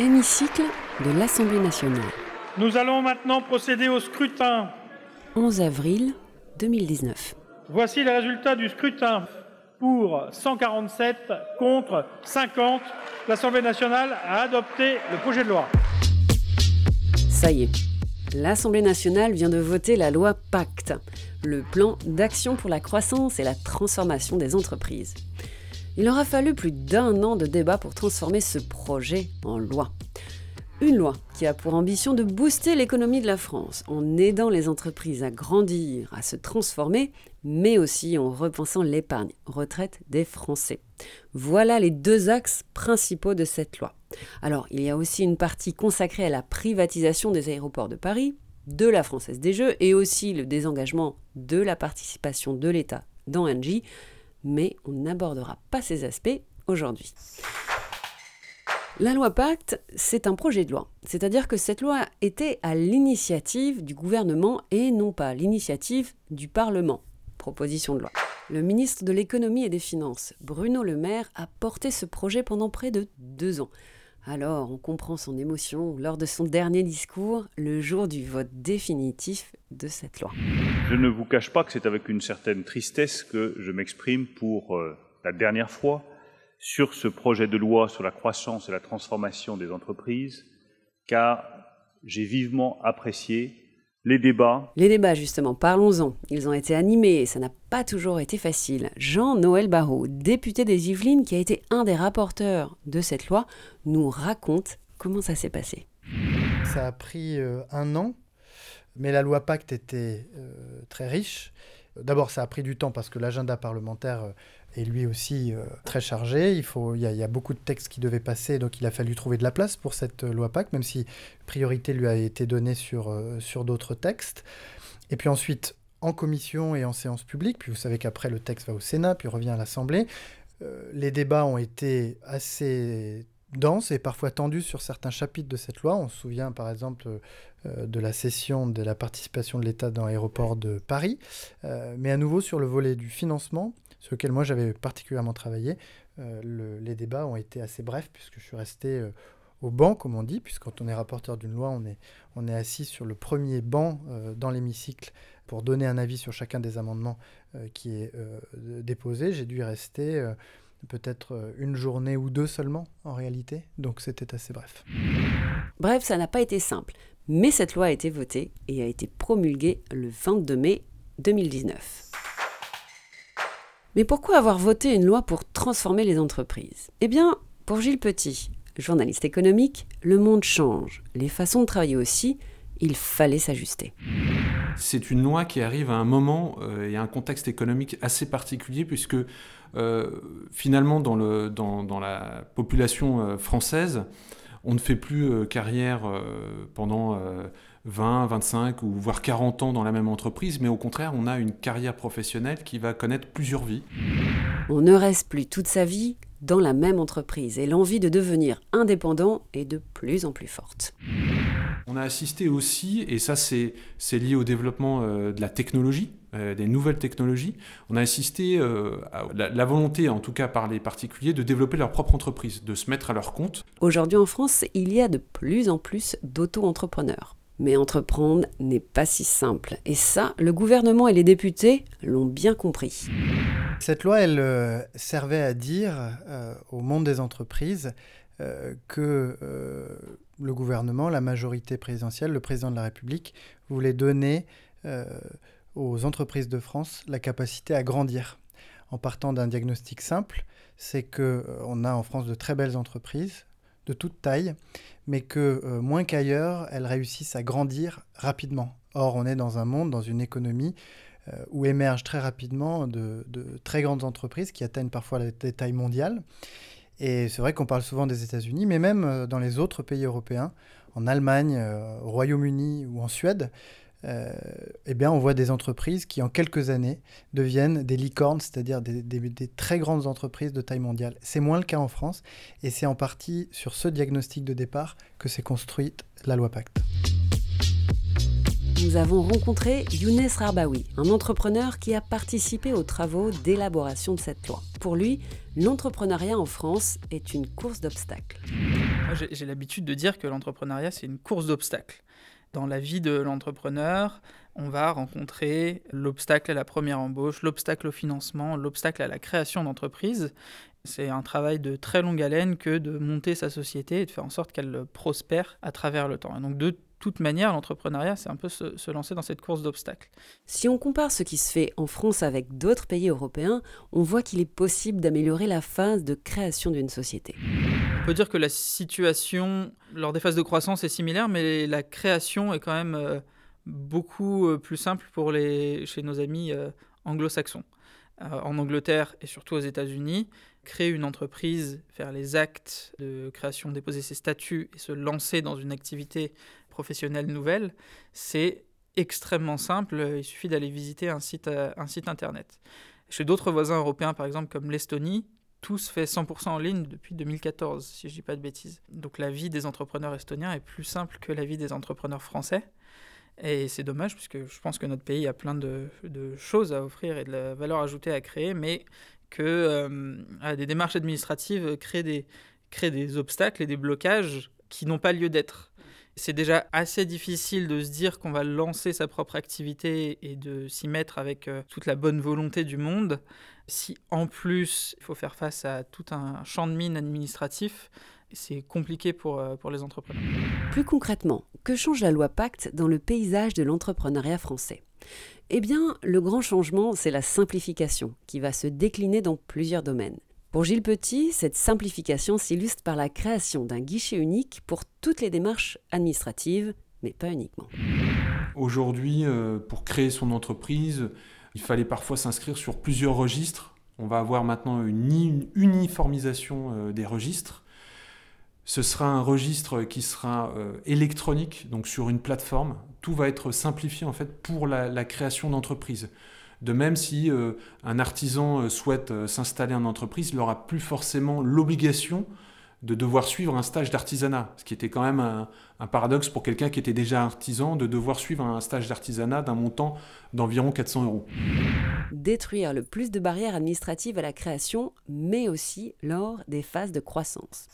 Hémicycle de l'Assemblée nationale. Nous allons maintenant procéder au scrutin. 11 avril 2019. Voici les résultats du scrutin. Pour 147, contre 50, l'Assemblée nationale a adopté le projet de loi. Ça y est, l'Assemblée nationale vient de voter la loi Pacte, le plan d'action pour la croissance et la transformation des entreprises. Il aura fallu plus d'un an de débat pour transformer ce projet en loi. Une loi qui a pour ambition de booster l'économie de la France en aidant les entreprises à grandir, à se transformer, mais aussi en repensant l'épargne retraite des Français. Voilà les deux axes principaux de cette loi. Alors, il y a aussi une partie consacrée à la privatisation des aéroports de Paris, de la Française des Jeux et aussi le désengagement de la participation de l'État dans Engie, mais on n'abordera pas ces aspects aujourd'hui. La loi Pacte, c'est un projet de loi, c'est-à-dire que cette loi était à l'initiative du gouvernement et non pas l'initiative du Parlement. Proposition de loi. Le ministre de l'économie et des finances, Bruno Le Maire, a porté ce projet pendant près de deux ans. Alors, on comprend son émotion lors de son dernier discours, le jour du vote définitif de cette loi. Je ne vous cache pas que c'est avec une certaine tristesse que je m'exprime pour euh, la dernière fois sur ce projet de loi sur la croissance et la transformation des entreprises, car j'ai vivement apprécié les débats. Les débats, justement, parlons-en. Ils ont été animés et ça n'a pas toujours été facile. Jean-Noël Barrault, député des Yvelines, qui a été un des rapporteurs de cette loi, nous raconte comment ça s'est passé. Ça a pris euh, un an, mais la loi Pacte était euh, très riche. D'abord, ça a pris du temps parce que l'agenda parlementaire euh, est lui aussi euh, très chargé. Il, faut, il y, a, beaucoup de textes qui devaient passer, donc il a fallu trouver de la place pour cette euh, loi Pacte, même si priorité lui a été donnée sur, sur d'autres textes. Et puis ensuite, en commission et en séance publique, puis vous savez qu'après le texte va au Sénat, puis revient à l'Assemblée. les débats ont été assez dense et parfois tendue sur certains chapitres de cette loi. On se souvient par exemple euh, de la cession de la participation de l'État dans l'aéroport de Paris, euh, mais à nouveau sur le volet du financement, sur lequel moi j'avais particulièrement travaillé, euh, les débats ont été assez brefs puisque je suis resté au banc, comme on dit, puisque quand on est rapporteur d'une loi, on est, assis sur le premier banc dans l'hémicycle pour donner un avis sur chacun des amendements qui est déposé. J'ai dû y rester peut-être euh, une journée ou deux seulement en réalité, donc c'était assez bref. Bref, ça n'a pas été simple, mais cette loi a été votée et a été promulguée le 22 mai 2019. Mais pourquoi avoir voté une loi pour transformer les entreprises? Eh bien, pour Gilles Petit, journaliste économique, le monde change, les façons de travailler aussi, il fallait s'ajuster. C'est une loi qui arrive à un moment euh, et à un contexte économique assez particulier puisque euh, finalement dans, la population euh, française, on ne fait plus carrière pendant 20, 25 ou voire 40 ans dans la même entreprise, mais au contraire, on a une carrière professionnelle qui va connaître plusieurs vies. On ne reste plus toute sa vie dans la même entreprise et l'envie de devenir indépendant est de plus en plus forte. On a assisté aussi, et ça c'est lié au développement euh, de la technologie, euh, des nouvelles technologies, on a assisté euh, à la, volonté, en tout cas par les particuliers, de développer leur propre entreprise, de se mettre à leur compte. Aujourd'hui en France, il y a de plus en plus d'auto-entrepreneurs. Mais entreprendre n'est pas si simple. Et ça, le gouvernement et les députés l'ont bien compris. Cette loi, elle servait à dire au monde des entreprises que le gouvernement, la majorité présidentielle, le président de la République voulait donner euh, aux entreprises de France la capacité à grandir. En partant d'un diagnostic simple, c'est qu'on euh, a en France de très belles entreprises de toute taille, mais que euh, moins qu'ailleurs, elles réussissent à grandir rapidement. Or, on est dans un monde, dans une économie où émergent très rapidement de, très grandes entreprises qui atteignent parfois des tailles mondiales et c'est vrai qu'on parle souvent des États-Unis, mais même euh, dans les autres pays européens, en Allemagne, euh, au Royaume-Uni ou en Suède, euh, eh bien, on voit des entreprises qui, en quelques années, deviennent des licornes, c'est-à-dire des, des, très grandes entreprises de taille mondiale. C'est moins le cas en France, et c'est en partie sur ce diagnostic de départ que s'est construite la loi Pacte nous avons rencontré Younes Rabaoui, un entrepreneur qui a participé aux travaux d'élaboration de cette loi. Pour lui, l'entrepreneuriat en France est une course d'obstacles. J'ai l'habitude de dire que l'entrepreneuriat, c'est une course d'obstacles. Dans la vie de l'entrepreneur, on va rencontrer l'obstacle à la première embauche, l'obstacle au financement, l'obstacle à la création d'entreprise. C'est un travail de très longue haleine que de monter sa société et de faire en sorte qu'elle prospère à travers le temps. Et donc de toute manière, l'entrepreneuriat, c'est un peu se, lancer dans cette course d'obstacles. Si on compare ce qui se fait en France avec d'autres pays européens, on voit qu'il est possible d'améliorer la phase de création d'une société. On peut dire que la situation lors des phases de croissance est similaire, mais la création est quand même euh, beaucoup euh, plus simple pour les, chez nos amis euh, anglo-saxons. en Angleterre et surtout aux États-Unis, créer une entreprise, faire les actes de création, déposer ses statuts et se lancer dans une activité professionnelle nouvelle, c'est extrêmement simple. Il suffit d'aller visiter un site, euh, un site internet. Chez d'autres voisins européens, par exemple comme l'Estonie, tout se fait 100% en ligne depuis 2014, si je ne dis pas de bêtises. Donc la vie des entrepreneurs estoniens est plus simple que la vie des entrepreneurs français. Et c'est dommage, puisque je pense que notre pays a plein de, choses à offrir et de la valeur ajoutée à créer, mais que euh, des démarches administratives créent des obstacles et des blocages qui n'ont pas lieu d'être. C'est déjà assez difficile de se dire qu'on va lancer sa propre activité et de s'y mettre avec euh, toute la bonne volonté du monde. Si en plus il faut faire face à tout un champ de mine administratif, c'est compliqué pour, euh, pour les entrepreneurs. Plus concrètement, que change la loi Pacte dans le paysage de l'entrepreneuriat français? Eh bien, le grand changement, c'est la simplification, qui va se décliner dans plusieurs domaines. Pour Gilles Petit, cette simplification s'illustre par la création d'un guichet unique pour toutes les démarches administratives, mais pas uniquement. Aujourd'hui, euh, pour créer son entreprise, il fallait parfois s'inscrire sur plusieurs registres. On va avoir maintenant une uniformisation euh, des registres. Ce sera un registre qui sera euh, électronique, donc sur une plateforme. Tout va être simplifié en fait pour la création d'entreprise. De même, si euh, un artisan euh, souhaite euh, s'installer en entreprise, il n'aura plus forcément l'obligation de devoir suivre un stage d'artisanat, ce qui était quand même un, paradoxe pour quelqu'un qui était déjà artisan, de devoir suivre un stage d'artisanat d'un montant d'environ 400 euros. Détruire le plus de barrières administratives à la création, mais aussi lors des phases de croissance.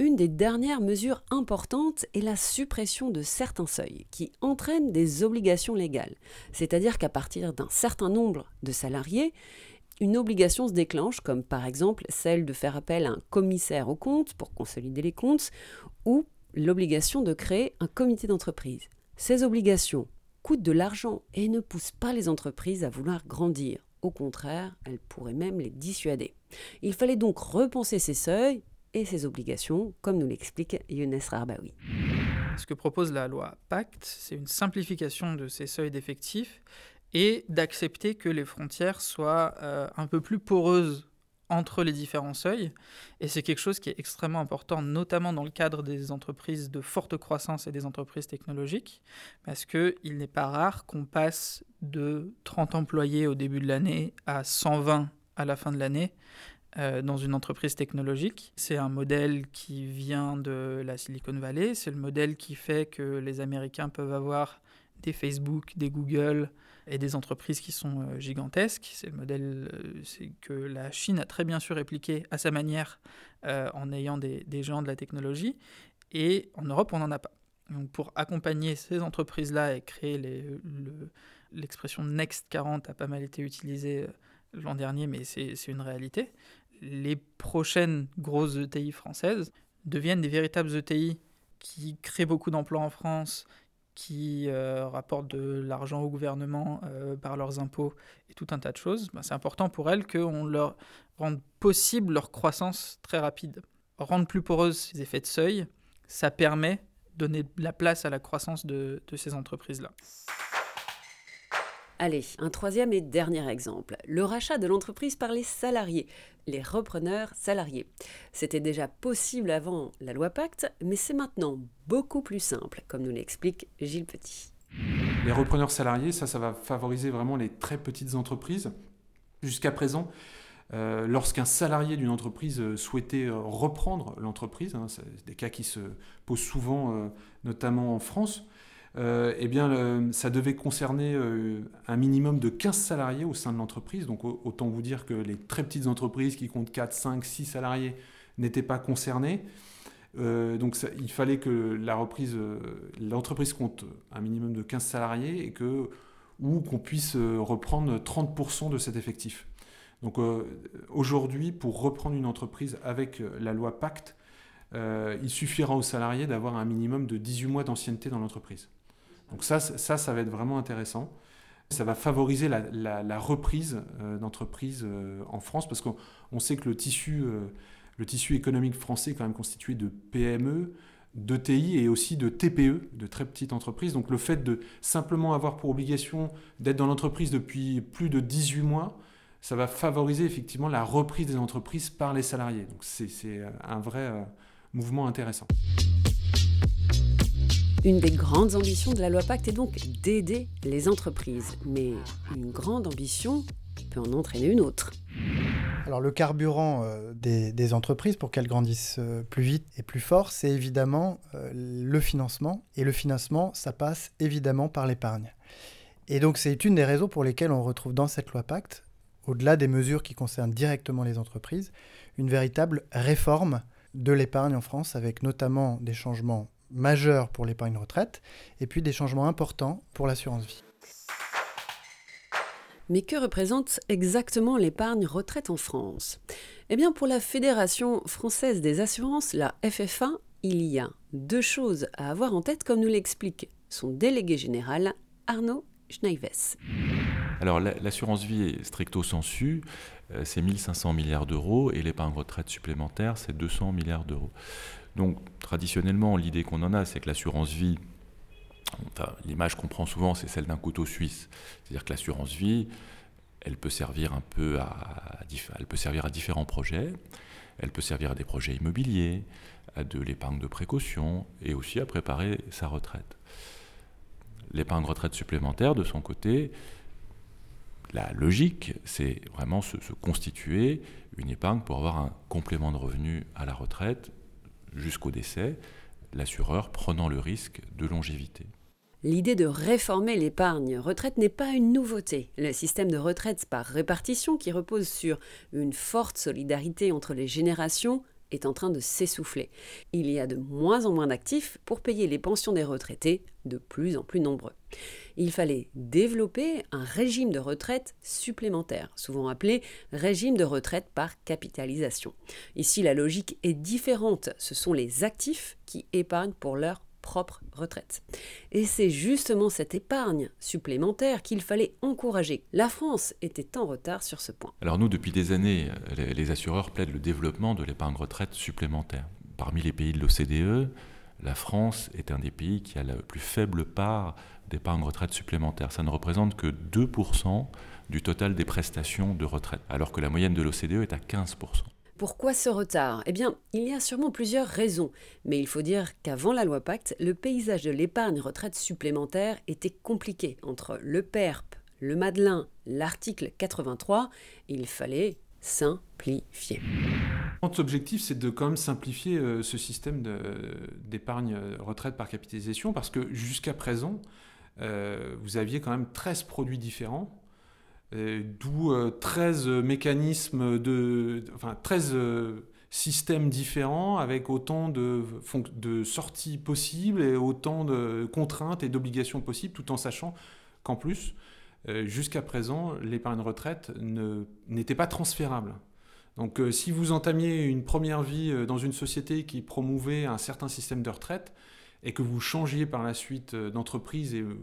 Une des dernières mesures importantes est la suppression de certains seuils qui entraînent des obligations légales. C'est-à-dire qu'à partir d'un certain nombre de salariés, une obligation se déclenche, comme par exemple celle de faire appel à un commissaire aux comptes pour consolider les comptes, ou l'obligation de créer un comité d'entreprise. Ces obligations coûtent de l'argent et ne poussent pas les entreprises à vouloir grandir. Au contraire, elles pourraient même les dissuader. Il fallait donc repenser ces seuils et ses obligations, comme nous l'explique Younes Rarbaoui. Ce que propose la loi Pacte, c'est une simplification de ces seuils d'effectifs et d'accepter que les frontières soient euh, un peu plus poreuses entre les différents seuils. Et c'est quelque chose qui est extrêmement important, notamment dans le cadre des entreprises de forte croissance et des entreprises technologiques, parce qu'il n'est pas rare qu'on passe de 30 employés au début de l'année à 120 à la fin de l'année. Euh, dans une entreprise technologique. C'est un modèle qui vient de la Silicon Valley. C'est le modèle qui fait que les Américains peuvent avoir des Facebook, des Google et des entreprises qui sont euh, gigantesques. C'est le modèle euh, que la Chine a très bien su répliquer à sa manière en ayant des, des, gens de la technologie. Et en Europe, on n'en a pas. Donc pour accompagner ces entreprises-là et créer l'expression Next 40 a pas mal été utilisée l'an dernier, mais c'est une réalité les prochaines grosses ETI françaises deviennent des véritables ETI qui créent beaucoup d'emplois en France, qui euh, rapportent de l'argent au gouvernement euh, par leurs impôts et tout un tas de choses, ben, c'est important pour elles qu'on leur rende possible leur croissance très rapide. Rendre plus poreuses ces effets de seuil, ça permet de donner la place à la croissance de ces entreprises-là. Allez, un troisième et dernier exemple, le rachat de l'entreprise par les salariés, les repreneurs salariés. C'était déjà possible avant la loi Pacte, mais c'est maintenant beaucoup plus simple, comme nous l'explique Gilles Petit. Les repreneurs salariés, ça, ça va favoriser vraiment les très petites entreprises. Jusqu'à présent, euh, lorsqu'un salarié d'une entreprise euh, souhaitait euh, reprendre l'entreprise, hein, c'est des cas qui se posent souvent, notamment en France, euh, eh bien, ça devait concerner euh, un minimum de 15 salariés au sein de l'entreprise. Donc, autant vous dire que les très petites entreprises qui comptent 4, 5, 6 salariés n'étaient pas concernés. donc il fallait que l'entreprise compte un minimum de 15 salariés ou qu'on puisse reprendre 30% de cet effectif. Donc aujourd'hui, pour reprendre une entreprise avec la loi Pacte, il suffira aux salariés d'avoir un minimum de 18 mois d'ancienneté dans l'entreprise. Donc ça, ça, ça va être vraiment intéressant. Ça va favoriser la, reprise euh, d'entreprises euh, en France parce qu'on sait que le tissu, euh, le tissu économique français est quand même constitué de PME, de TI et aussi de TPE, de très petites entreprises. Donc le fait de simplement avoir pour obligation d'être dans l'entreprise depuis plus de 18 mois, ça va favoriser effectivement la reprise des entreprises par les salariés. Donc c'est un vrai mouvement intéressant. Une des grandes ambitions de la loi Pacte est donc d'aider les entreprises. Mais une grande ambition peut en entraîner une autre. Alors le carburant euh, des, entreprises pour qu'elles grandissent euh, plus vite et plus fort, c'est évidemment euh, le financement. Et le financement, ça passe évidemment par l'épargne. Et donc c'est une des raisons pour lesquelles on retrouve dans cette loi Pacte, au-delà des mesures qui concernent directement les entreprises, une véritable réforme de l'épargne en France, avec notamment des changements majeurs pour l'épargne retraite et puis des changements importants pour l'assurance vie. Mais que représente exactement l'épargne retraite en France? Eh bien, pour la Fédération française des assurances, la FFA, il y a deux choses à avoir en tête, comme nous l'explique son délégué général, Arnaud Schneives. Alors, l'assurance vie est stricto sensu, euh, c'est 1500 milliards d'euros, et l'épargne retraite supplémentaire, c'est 200 milliards d'euros. Donc traditionnellement, l'idée qu'on en a, c'est que l'assurance vie, l'image qu'on prend souvent, c'est celle d'un couteau suisse. C'est-à-dire que l'assurance vie, elle peut servir un peu à, différents projets. Elle peut servir à des projets immobiliers, à de l'épargne de précaution et aussi à préparer sa retraite. L'épargne retraite supplémentaire, de son côté, la logique, c'est vraiment se, se, constituer une épargne pour avoir un complément de revenu à la retraite jusqu'au décès, l'assureur prenant le risque de longévité. L'idée de réformer l'épargne retraite n'est pas une nouveauté. Le système de retraite par répartition, qui repose sur une forte solidarité entre les générations, est en train de s'essouffler. Il y a de moins en moins d'actifs pour payer les pensions des retraités, de plus en plus nombreux. Il fallait développer un régime de retraite supplémentaire, souvent appelé régime de retraite par capitalisation. Ici, la logique est différente. Ce sont les actifs qui épargnent pour leur propre retraite. Et c'est justement cette épargne supplémentaire qu'il fallait encourager. La France était en retard sur ce point. Alors nous, depuis des années, les assureurs plaident le développement de l'épargne retraite supplémentaire. Parmi les pays de l'OCDE, la France est un des pays qui a la plus faible part d'épargne retraite supplémentaire. Ça ne représente que 2% du total des prestations de retraite, alors que la moyenne de l'OCDE est à 15%. Pourquoi ce retard? Eh bien, il y a sûrement plusieurs raisons, mais il faut dire qu'avant la loi Pacte, le paysage de l'épargne retraite supplémentaire était compliqué. Entre le PERP, le Madelin, l'article 83, il fallait simplifier. Notre objectif, c'est de quand même simplifier euh, ce système d'épargne retraite par capitalisation, parce que jusqu'à présent, euh, vous aviez quand même 13 produits différents d'où 13 euh, mécanismes de. Enfin, 13 euh, systèmes différents avec autant de, de sorties possibles et autant de contraintes et d'obligations possibles, tout en sachant qu'en plus, euh, jusqu'à présent, l'épargne retraite n'était pas transférable. Donc si vous entamiez une première vie dans une société qui promouvait un certain système de retraite, et que vous changiez par la suite euh, d'entreprise et euh,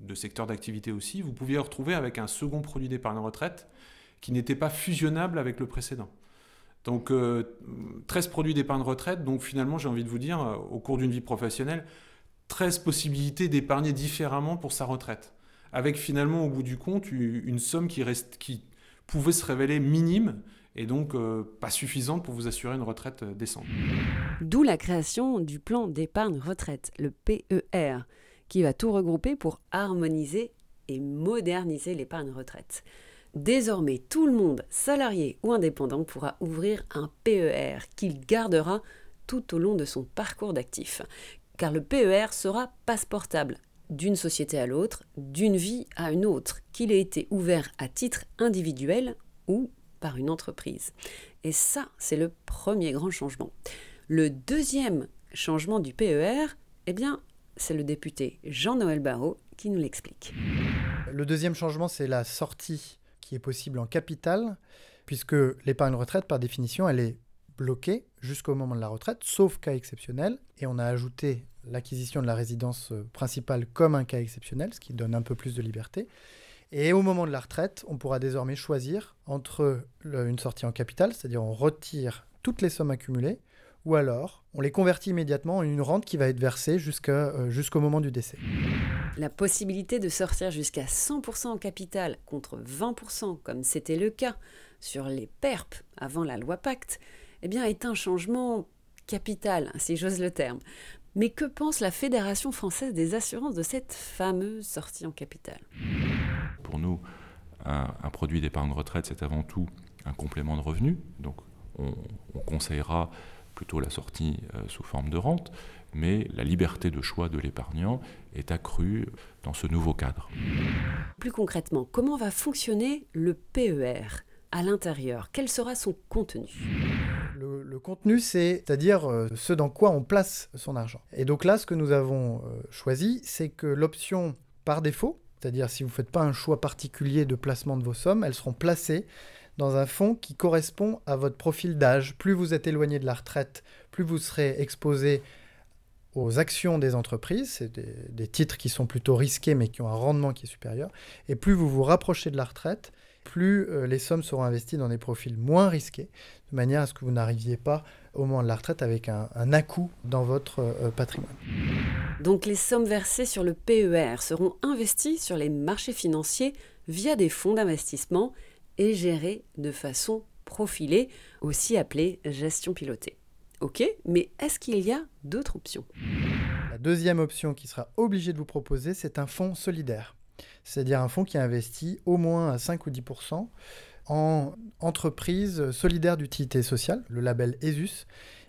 de secteur d'activité aussi, vous pouviez retrouver avec un second produit d'épargne retraite qui n'était pas fusionnable avec le précédent. Donc 13 euh, produits d'épargne retraite, donc finalement j'ai envie de vous dire, au cours d'une vie professionnelle, 13 possibilités d'épargner différemment pour sa retraite. Avec finalement au bout du compte une somme qui, pouvait se révéler minime et donc euh, pas suffisante pour vous assurer une retraite euh, décente. D'où la création du plan d'épargne retraite, le PER, qui va tout regrouper pour harmoniser et moderniser l'épargne retraite. Désormais, tout le monde, salarié ou indépendant, pourra ouvrir un PER qu'il gardera tout au long de son parcours d'actif. Car le PER sera passeportable d'une société à l'autre, d'une vie à une autre, qu'il ait été ouvert à titre individuel ou par une entreprise. Et ça, c'est le premier grand changement. Le deuxième changement du PER, eh bien, c'est le député Jean-Noël Barrot qui nous l'explique. Le deuxième changement, c'est la sortie qui est possible en capital, puisque l'épargne retraite, par définition, elle est bloquée jusqu'au moment de la retraite, sauf cas exceptionnel. Et on a ajouté l'acquisition de la résidence principale comme un cas exceptionnel, ce qui donne un peu plus de liberté. Et au moment de la retraite, on pourra désormais choisir entre une sortie en capital, c'est-à-dire on retire toutes les sommes accumulées, ou alors on les convertit immédiatement en une rente qui va être versée euh, jusqu'au moment du décès. La possibilité de sortir jusqu'à 100% en capital contre 20% comme c'était le cas sur les PERP avant la loi Pacte, eh bien est un changement capital, si j'ose le terme. Mais que pense la Fédération française des assurances de cette fameuse sortie en capital? Pour nous, un, produit d'épargne retraite, c'est avant tout un complément de revenu. Donc on, conseillera plutôt la sortie euh, sous forme de rente, mais la liberté de choix de l'épargnant est accrue dans ce nouveau cadre. Plus concrètement, comment va fonctionner le PER à l'intérieur? Quel sera son contenu? Le, contenu, c'est-à-dire euh, ce dans quoi on place son argent. Et donc là, ce que nous avons euh, choisi, c'est que l'option par défaut, c'est-à-dire si vous ne faites pas un choix particulier de placement de vos sommes, elles seront placées dans un fonds qui correspond à votre profil d'âge. Plus vous êtes éloigné de la retraite, plus vous serez exposé aux actions des entreprises, c'est des, des, titres qui sont plutôt risqués mais qui ont un rendement qui est supérieur, et plus vous vous rapprochez de la retraite, plus euh, les sommes seront investies dans des profils moins risqués, de manière à ce que vous n'arriviez pas au moment de la retraite avec un, un à-coup dans votre euh, patrimoine. Donc les sommes versées sur le PER seront investies sur les marchés financiers via des fonds d'investissement et gérées de façon profilée, aussi appelée gestion pilotée. Ok, mais est-ce qu'il y a d'autres options? La deuxième option qui sera obligée de vous proposer, c'est un fonds solidaire c'est-à-dire un fonds qui investit au moins à 5 ou 10% en entreprise solidaire d'utilité sociale, le label ESUS,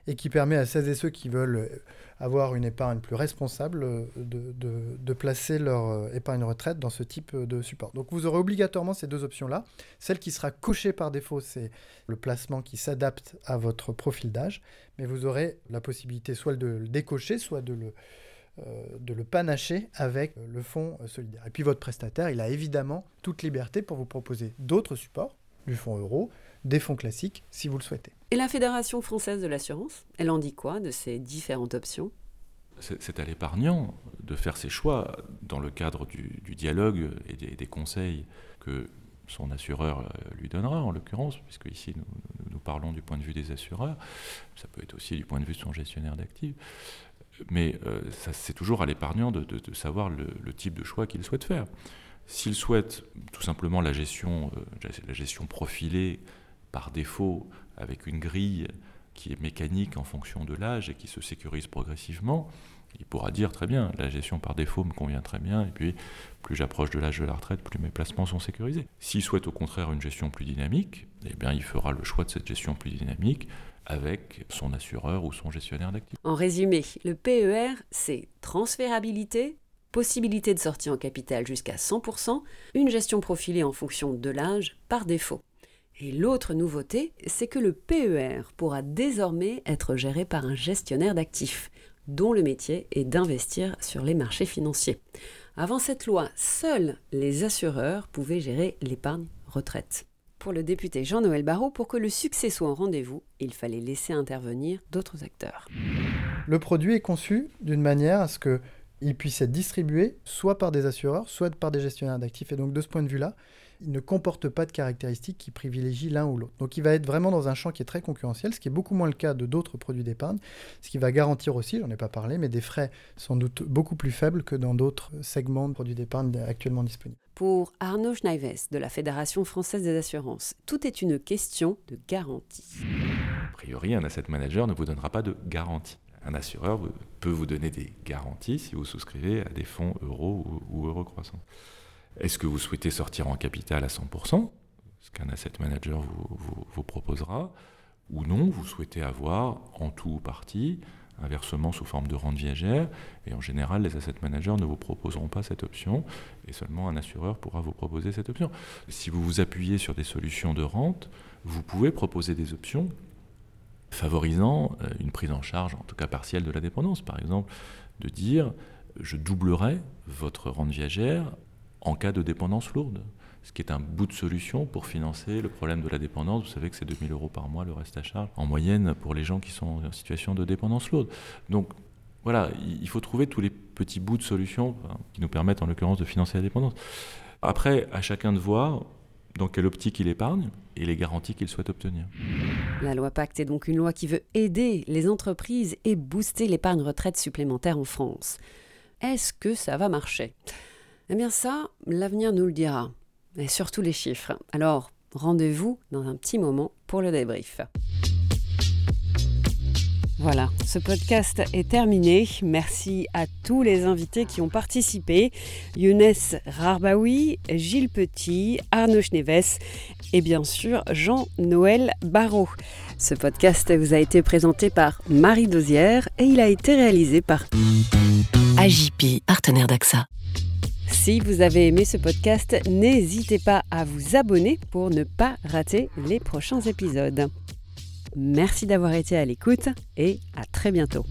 et qui permet à celles et ceux qui veulent avoir une épargne plus responsable de, de, placer leur épargne retraite dans ce type de support. Donc vous aurez obligatoirement ces deux options-là. Celle qui sera cochée par défaut, c'est le placement qui s'adapte à votre profil d'âge, mais vous aurez la possibilité soit de le décocher, soit de le, de le panacher avec le fonds solidaire. Et puis votre prestataire, il a évidemment toute liberté pour vous proposer d'autres supports, du fonds euro, des fonds classiques, si vous le souhaitez. Et la Fédération française de l'assurance, elle en dit quoi de ces différentes options? C'est à l'épargnant de faire ses choix dans le cadre du, dialogue et des, conseils que son assureur euh, lui donnera, en l'occurrence, puisque ici nous, nous, parlons du point de vue des assureurs, ça peut être aussi du point de vue de son gestionnaire d'actifs mais euh, c'est toujours à l'épargnant de, savoir le, type de choix qu'il souhaite faire. S'il souhaite tout simplement la gestion, euh, la gestion profilée par défaut avec une grille qui est mécanique en fonction de l'âge et qui se sécurise progressivement, il pourra dire très bien, la gestion par défaut me convient très bien, et puis plus j'approche de l'âge de la retraite, plus mes placements sont sécurisés. S'il souhaite au contraire une gestion plus dynamique, eh bien il fera le choix de cette gestion plus dynamique avec son assureur ou son gestionnaire d'actifs. En résumé, le PER, c'est transférabilité, possibilité de sortie en capital jusqu'à 100%, une gestion profilée en fonction de l'âge par défaut. Et l'autre nouveauté, c'est que le PER pourra désormais être géré par un gestionnaire d'actifs, dont le métier est d'investir sur les marchés financiers. Avant cette loi, seuls les assureurs pouvaient gérer l'épargne retraite. Pour le député Jean-Noël Barrot, pour que le succès soit en rendez-vous, il fallait laisser intervenir d'autres acteurs. Le produit est conçu d'une manière à ce qu'il puisse être distribué soit par des assureurs, soit par des gestionnaires d'actifs. Et donc de ce point de vue-là, il ne comporte pas de caractéristiques qui privilégient l'un ou l'autre. Donc il va être vraiment dans un champ qui est très concurrentiel, ce qui est beaucoup moins le cas de d'autres produits d'épargne, ce qui va garantir aussi, j'en ai pas parlé, mais des frais sans doute beaucoup plus faibles que dans d'autres segments de produits d'épargne actuellement disponibles. Pour Arnaud Schneives de la Fédération française des assurances, tout est une question de garantie. A priori, un asset manager ne vous donnera pas de garantie. Un assureur peut vous donner des garanties si vous souscrivez à des fonds euros ou, ou euro croissants. Est-ce que vous souhaitez sortir en capital à 100%, ce qu'un asset manager vous, proposera, ou non, vous souhaitez avoir en tout ou partie un versement sous forme de rente viagère. Et en général, les asset managers ne vous proposeront pas cette option et seulement un assureur pourra vous proposer cette option. Si vous vous appuyez sur des solutions de rente, vous pouvez proposer des options favorisant euh, une prise en charge, en tout cas partielle, de la dépendance. Par exemple, de dire je doublerai votre rente viagère en cas de dépendance lourde ce qui est un bout de solution pour financer le problème de la dépendance. Vous savez que c'est 2000 euros par mois le reste à charge, en moyenne pour les gens qui sont en situation de dépendance lourde. Donc voilà, il faut trouver tous les petits bouts de solution hein, qui nous permettent en l'occurrence de financer la dépendance. Après, à chacun de voir dans quelle optique il épargne et les garanties qu'il souhaite obtenir. La loi Pacte est donc une loi qui veut aider les entreprises et booster l'épargne retraite supplémentaire en France. Est-ce que ça va marcher? Eh bien ça, l'avenir nous le dira et surtout les chiffres. Alors, rendez-vous dans un petit moment pour le débrief. Voilà, ce podcast est terminé. Merci à tous les invités qui ont participé. Younes Rarbaoui, Gilles Petit, Arnaud Schneves et bien sûr Jean-Noël Barrault. Ce podcast vous a été présenté par Marie Dosière et il a été réalisé par AJP, partenaire d'AXA. Si vous avez aimé ce podcast, n'hésitez pas à vous abonner pour ne pas rater les prochains épisodes. Merci d'avoir été à l'écoute et à très bientôt.